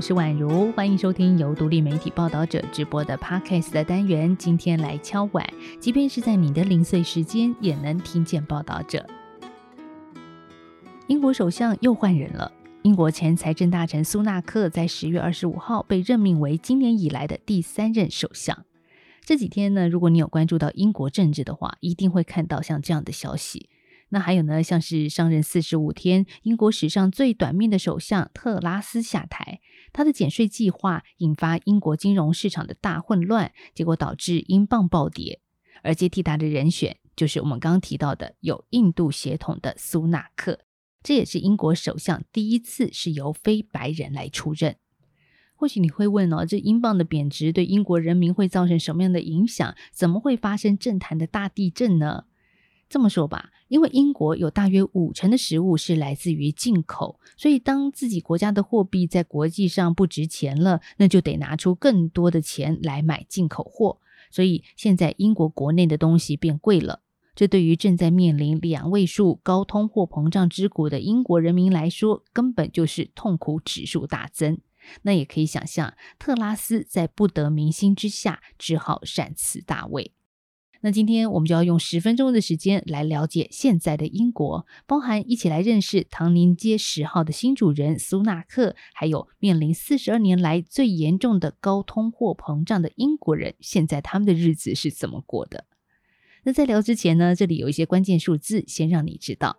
我是宛如，欢迎收听由独立媒体报道者直播的 Podcast 的单元。今天来敲碗，即便是在你的零碎时间，也能听见报道者。英国首相又换人了。英国前财政大臣苏纳克在十月二十五号被任命为今年以来的第三任首相。这几天呢，如果你有关注到英国政治的话，一定会看到像这样的消息。那还有呢，像是上任四十五天，英国史上最短命的首相特拉斯下台，他的减税计划引发英国金融市场的大混乱，结果导致英镑暴跌。而接替他的人选就是我们刚刚提到的有印度血统的苏纳克。这也是英国首相第一次是由非白人来出任。或许你会问哦，这英镑的贬值对英国人民会造成什么样的影响？怎么会发生政坛的大地震呢？这么说吧，因为英国有大约五成的食物是来自于进口，所以当自己国家的货币在国际上不值钱了，那就得拿出更多的钱来买进口货。所以现在英国国内的东西变贵了。这对于正在面临两位数高通货膨胀之谷的英国人民来说，根本就是痛苦指数大增。那也可以想象，特拉斯在不得民心之下，只好擅辞大位。那今天我们就要用十分钟的时间来了解现在的英国，包含一起来认识唐宁街十号的新主人苏纳克，还有面临四十二年来最严重的高通货膨胀的英国人，现在他们的日子是怎么过的。那在聊之前呢，这里有一些关键数字，先让你知道。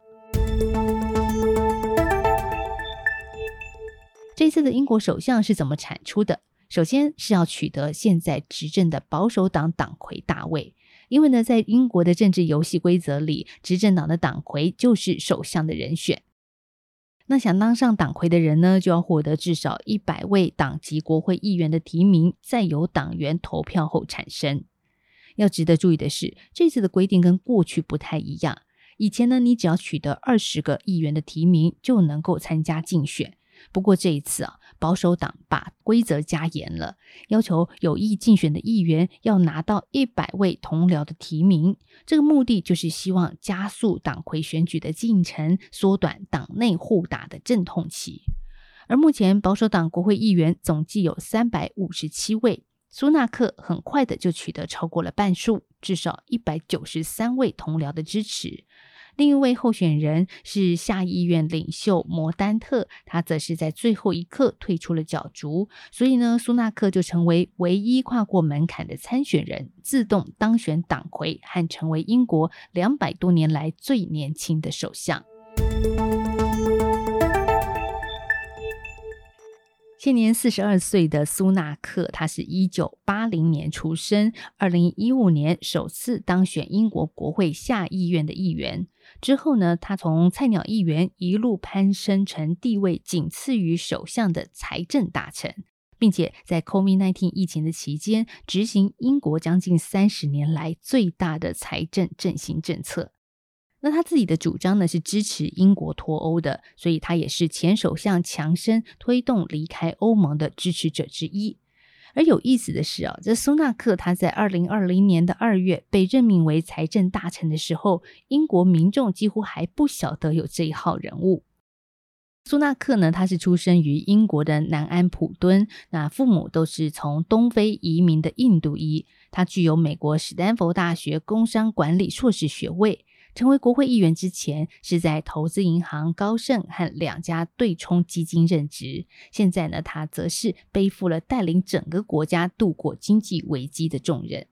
这次的英国首相是怎么产出的？首先是要取得现在执政的保守党党魁大位，因为呢，在英国的政治游戏规则里，执政党的党魁就是首相的人选。那想当上党魁的人呢，就要获得至少一百位党籍国会议员的提名，再由党员投票后产生。要值得注意的是，这次的规定跟过去不太一样。以前呢，你只要取得二十个议员的提名就能够参加竞选。不过这一次啊，保守党把规则加严了，要求有意竞选的议员要拿到一百位同僚的提名。这个目的就是希望加速党魁选举的进程，缩短党内互打的阵痛期。而目前保守党国会议员总计有三百五十七位。苏纳克很快的就取得超过了半数，至少一百九十三位同僚的支持。另一位候选人是下议院领袖摩丹特，他则是在最后一刻退出了角逐，所以呢，苏纳克就成为唯一跨过门槛的参选人，自动当选党魁，和成为英国两百多年来最年轻的首相。现年四十二岁的苏纳克，他是一九八零年出生，二零一五年首次当选英国国会下议院的议员。之后呢，他从菜鸟议员一路攀升成地位仅次于首相的财政大臣，并且在 COVID-19 疫情的期间，执行英国将近三十年来最大的财政振兴政策。那他自己的主张呢，是支持英国脱欧的，所以他也是前首相强生推动离开欧盟的支持者之一。而有意思的是啊，这苏纳克他在二零二零年的二月被任命为财政大臣的时候，英国民众几乎还不晓得有这一号人物。苏纳克呢，他是出生于英国的南安普敦，那父母都是从东非移民的印度裔，他具有美国史丹佛大学工商管理硕士学位。成为国会议员之前，是在投资银行高盛和两家对冲基金任职。现在呢，他则是背负了带领整个国家度过经济危机的重任。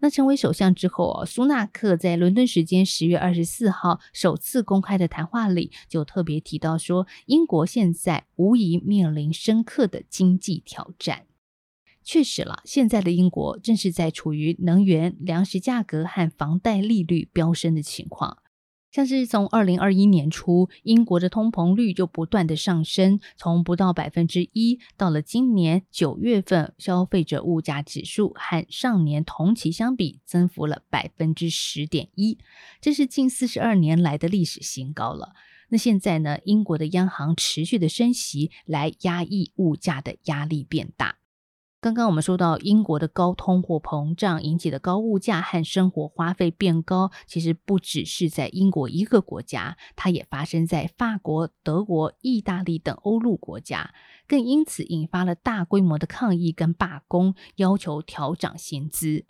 那成为首相之后啊，苏纳克在伦敦时间十月二十四号首次公开的谈话里，就特别提到说，英国现在无疑面临深刻的经济挑战。确实了，现在的英国正是在处于能源、粮食价格和房贷利率飙升的情况。像是从二零二一年初，英国的通膨率就不断的上升，从不到百分之一，到了今年九月份，消费者物价指数和上年同期相比，增幅了百分之十点一，这是近四十二年来的历史新高了。那现在呢，英国的央行持续的升息，来压抑物价的压力变大。刚刚我们说到英国的高通货膨胀引起的高物价和生活花费变高，其实不只是在英国一个国家，它也发生在法国、德国、意大利等欧陆国家。更因此引发了大规模的抗议跟罢工，要求调涨薪资。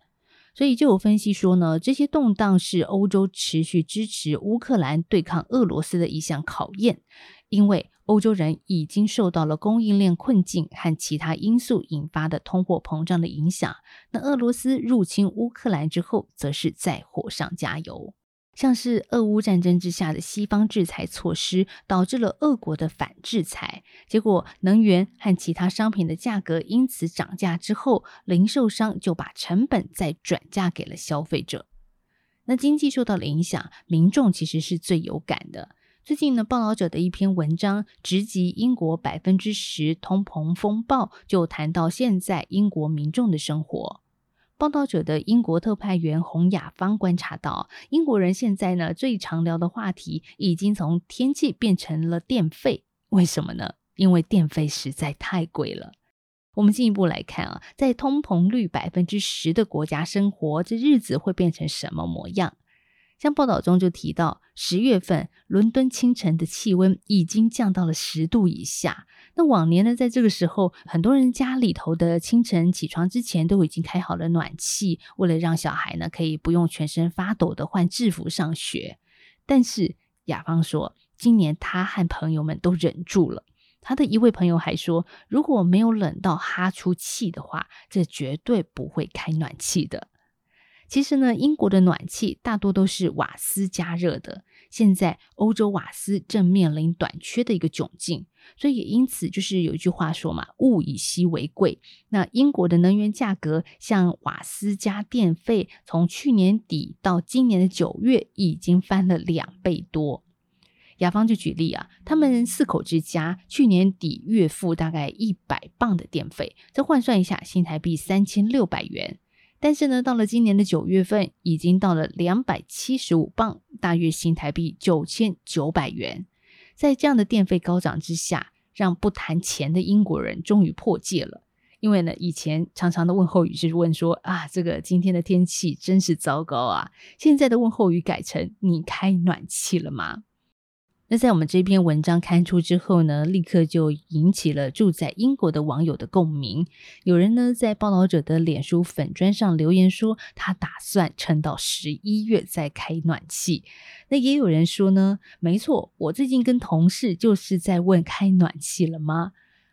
所以就有分析说呢，这些动荡是欧洲持续支持乌克兰对抗俄罗斯的一项考验，因为欧洲人已经受到了供应链困境和其他因素引发的通货膨胀的影响。那俄罗斯入侵乌克兰之后，则是在火上加油。像是俄乌战争之下的西方制裁措施，导致了俄国的反制裁，结果能源和其他商品的价格因此涨价之后，零售商就把成本再转嫁给了消费者。那经济受到了影响，民众其实是最有感的。最近呢，报道者的一篇文章直击英国百分之十通膨风暴，就谈到现在英国民众的生活。报道者的英国特派员洪雅芳观察到，英国人现在呢最常聊的话题已经从天气变成了电费。为什么呢？因为电费实在太贵了。我们进一步来看啊，在通膨率百分之十的国家生活，这日子会变成什么模样？像报道中就提到，十月份伦敦清晨的气温已经降到了十度以下。那往年呢，在这个时候，很多人家里头的清晨起床之前都已经开好了暖气，为了让小孩呢可以不用全身发抖的换制服上学。但是雅芳说，今年他和朋友们都忍住了。他的一位朋友还说，如果没有冷到哈出气的话，这绝对不会开暖气的。其实呢，英国的暖气大多都是瓦斯加热的。现在欧洲瓦斯正面临短缺的一个窘境，所以也因此就是有一句话说嘛，“物以稀为贵”。那英国的能源价格，像瓦斯加电费，从去年底到今年的九月，已经翻了两倍多。雅芳就举例啊，他们四口之家去年底月付大概一百磅的电费，这换算一下，新台币三千六百元。但是呢，到了今年的九月份，已经到了两百七十五磅，大约新台币九千九百元。在这样的电费高涨之下，让不谈钱的英国人终于破戒了。因为呢，以前常常的问候语是问说啊，这个今天的天气真是糟糕啊。现在的问候语改成你开暖气了吗？那在我们这篇文章刊出之后呢，立刻就引起了住在英国的网友的共鸣。有人呢在报道者的脸书粉砖上留言说，他打算撑到十一月再开暖气。那也有人说呢，没错，我最近跟同事就是在问开暖气了吗？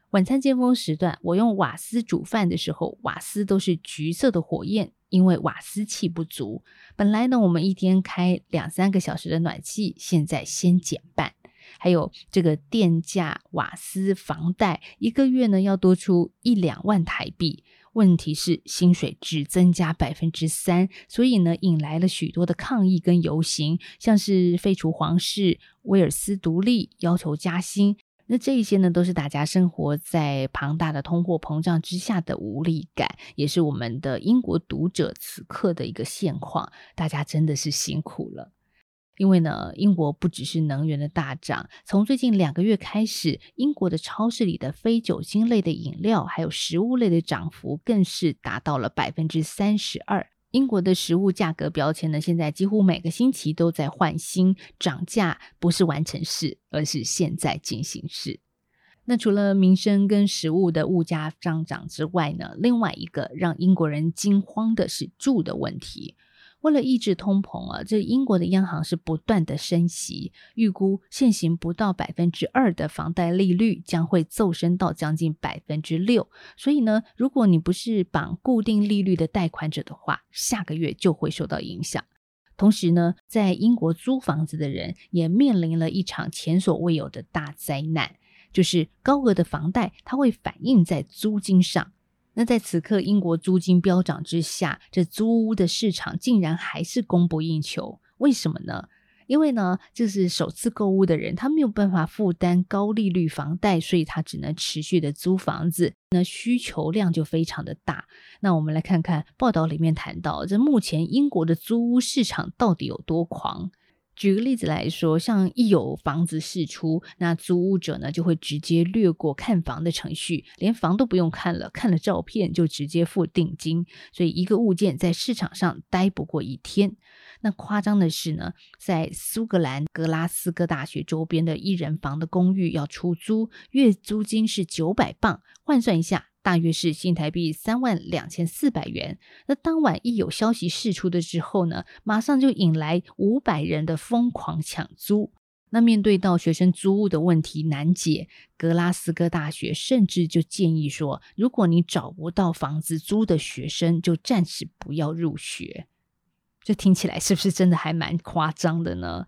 晚餐尖峰时段，我用瓦斯煮饭的时候，瓦斯都是橘色的火焰。因为瓦斯气不足，本来呢，我们一天开两三个小时的暖气，现在先减半。还有这个电价、瓦斯、房贷，一个月呢要多出一两万台币。问题是薪水只增加百分之三，所以呢，引来了许多的抗议跟游行，像是废除皇室、威尔斯独立、要求加薪。那这一些呢，都是大家生活在庞大的通货膨胀之下的无力感，也是我们的英国读者此刻的一个现况。大家真的是辛苦了，因为呢，英国不只是能源的大涨，从最近两个月开始，英国的超市里的非酒精类的饮料还有食物类的涨幅更是达到了百分之三十二。英国的食物价格标签呢，现在几乎每个星期都在换新，涨价不是完成式，而是现在进行式。那除了民生跟食物的物价上涨之外呢，另外一个让英国人惊慌的是住的问题。为了抑制通膨啊，这英国的央行是不断的升息，预估现行不到百分之二的房贷利率将会骤升到将近百分之六。所以呢，如果你不是绑固定利率的贷款者的话，下个月就会受到影响。同时呢，在英国租房子的人也面临了一场前所未有的大灾难，就是高额的房贷它会反映在租金上。那在此刻，英国租金飙涨之下，这租屋的市场竟然还是供不应求。为什么呢？因为呢，就是首次购物的人，他没有办法负担高利率房贷，所以他只能持续的租房子。那需求量就非常的大。那我们来看看报道里面谈到，这目前英国的租屋市场到底有多狂。举个例子来说，像一有房子释出，那租屋者呢就会直接略过看房的程序，连房都不用看了，看了照片就直接付定金，所以一个物件在市场上待不过一天。那夸张的是呢，在苏格兰格拉斯哥大学周边的一人房的公寓要出租，月租金是九百镑，换算一下。大约是新台币三万两千四百元。那当晚一有消息释出的之后呢，马上就引来五百人的疯狂抢租。那面对到学生租屋的问题难解，格拉斯哥大学甚至就建议说，如果你找不到房子租的学生，就暂时不要入学。这听起来是不是真的还蛮夸张的呢？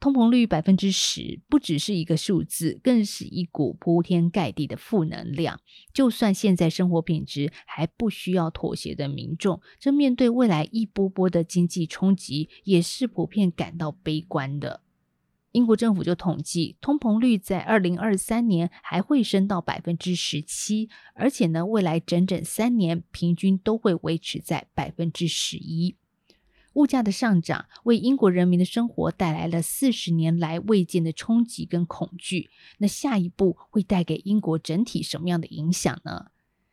通膨率百分之十，不只是一个数字，更是一股铺天盖地的负能量。就算现在生活品质还不需要妥协的民众，这面对未来一波波的经济冲击，也是普遍感到悲观的。英国政府就统计，通膨率在二零二三年还会升到百分之十七，而且呢，未来整整三年平均都会维持在百分之十一。物价的上涨为英国人民的生活带来了四十年来未见的冲击跟恐惧。那下一步会带给英国整体什么样的影响呢？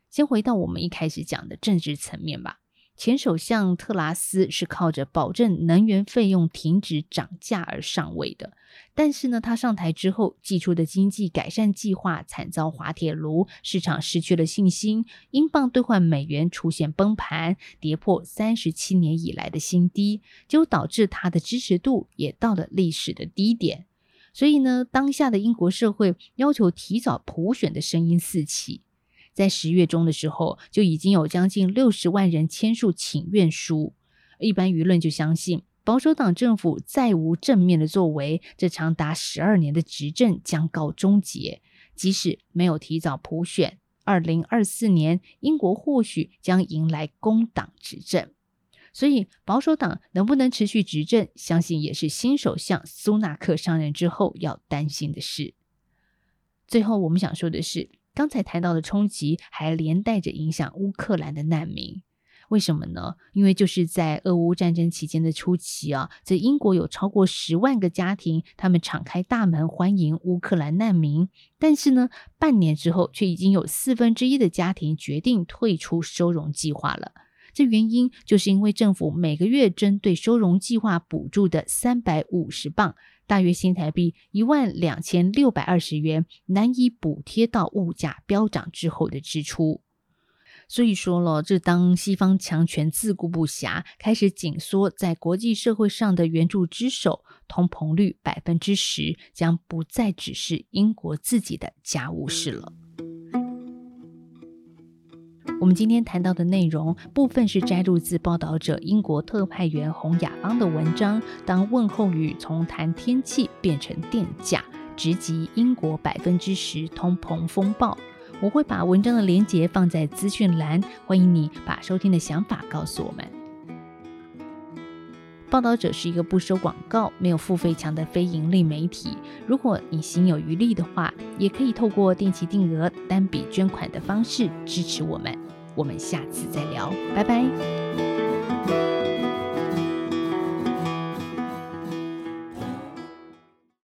先回到我们一开始讲的政治层面吧。前首相特拉斯是靠着保证能源费用停止涨价而上位的，但是呢，他上台之后寄出的经济改善计划惨遭滑铁卢，市场失去了信心，英镑兑换美元出现崩盘，跌破三十七年以来的新低，就导致他的支持度也到了历史的低点。所以呢，当下的英国社会要求提早普选的声音四起。在十月中的时候，就已经有将近六十万人签署请愿书。一般舆论就相信，保守党政府再无正面的作为，这长达十二年的执政将告终结。即使没有提早普选，二零二四年英国或许将迎来工党执政。所以，保守党能不能持续执政，相信也是新首相苏纳克上任之后要担心的事。最后，我们想说的是。刚才谈到的冲击还连带着影响乌克兰的难民，为什么呢？因为就是在俄乌战争期间的初期啊，在英国有超过十万个家庭，他们敞开大门欢迎乌克兰难民，但是呢，半年之后却已经有四分之一的家庭决定退出收容计划了。这原因就是因为政府每个月针对收容计划补助的三百五十镑。大约新台币一万两千六百二十元，难以补贴到物价飙涨之后的支出。所以说了，这当西方强权自顾不暇，开始紧缩在国际社会上的援助之手，通膨率百分之十将不再只是英国自己的家务事了。我们今天谈到的内容部分是摘录自报道者英国特派员洪雅芳的文章。当问候语从谈天气变成电价，直击英国百分之十通膨风暴。我会把文章的连结放在资讯栏，欢迎你把收听的想法告诉我们。报道者是一个不收广告、没有付费墙的非盈利媒体。如果你心有余力的话，也可以透过定期定额、单笔捐款的方式支持我们。我们下次再聊，拜拜。